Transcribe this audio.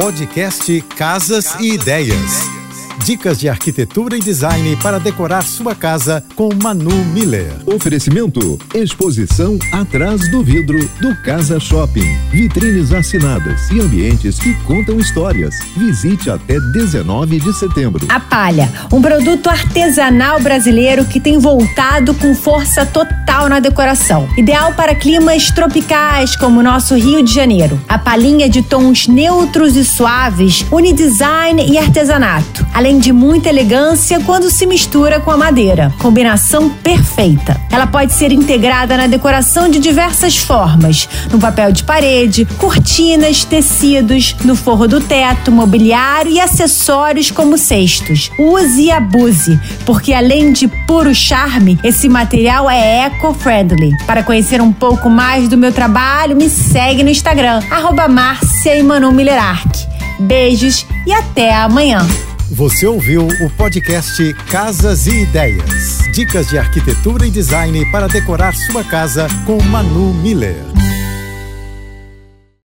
Podcast Casas e Ideias. Dicas de arquitetura e design para decorar sua casa com Manu Miller. Oferecimento: exposição atrás do vidro do Casa Shopping. Vitrines assinadas e ambientes que contam histórias. Visite até 19 de setembro. A palha, um produto artesanal brasileiro que tem voltado com força total na decoração. Ideal para climas tropicais como o nosso Rio de Janeiro. A palhinha de tons neutros e suaves une design e artesanato. Além de muita elegância quando se mistura com a madeira. Combinação perfeita. Ela pode ser integrada na decoração de diversas formas: no papel de parede, cortinas, tecidos, no forro do teto, mobiliário e acessórios como cestos. Use e abuse, porque além de puro charme, esse material é eco-friendly. Para conhecer um pouco mais do meu trabalho, me segue no Instagram, arroba Beijos e até amanhã. Você ouviu o podcast Casas e Ideias. Dicas de arquitetura e design para decorar sua casa com Manu Miller.